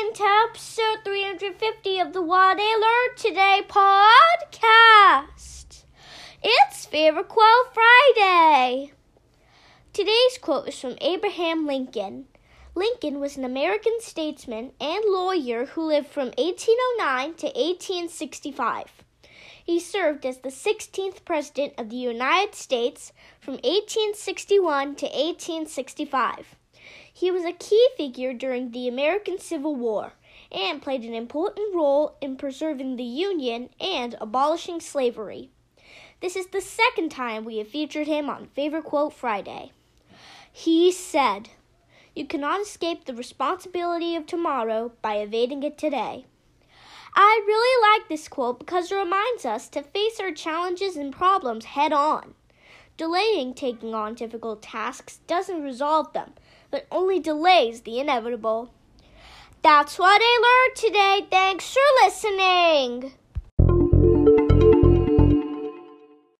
Tuning to episode 350 of the What I Learned Today podcast. It's Favorite Quote Friday. Today's quote is from Abraham Lincoln. Lincoln was an American statesman and lawyer who lived from 1809 to 1865. He served as the 16th President of the United States from 1861 to 1865. He was a key figure during the American Civil War and played an important role in preserving the Union and abolishing slavery. This is the second time we have featured him on Favorite Quote Friday. He said, You cannot escape the responsibility of tomorrow by evading it today. I really like this quote because it reminds us to face our challenges and problems head on. Delaying taking on difficult tasks doesn't resolve them, but only delays the inevitable. That's what I learned today. Thanks for listening.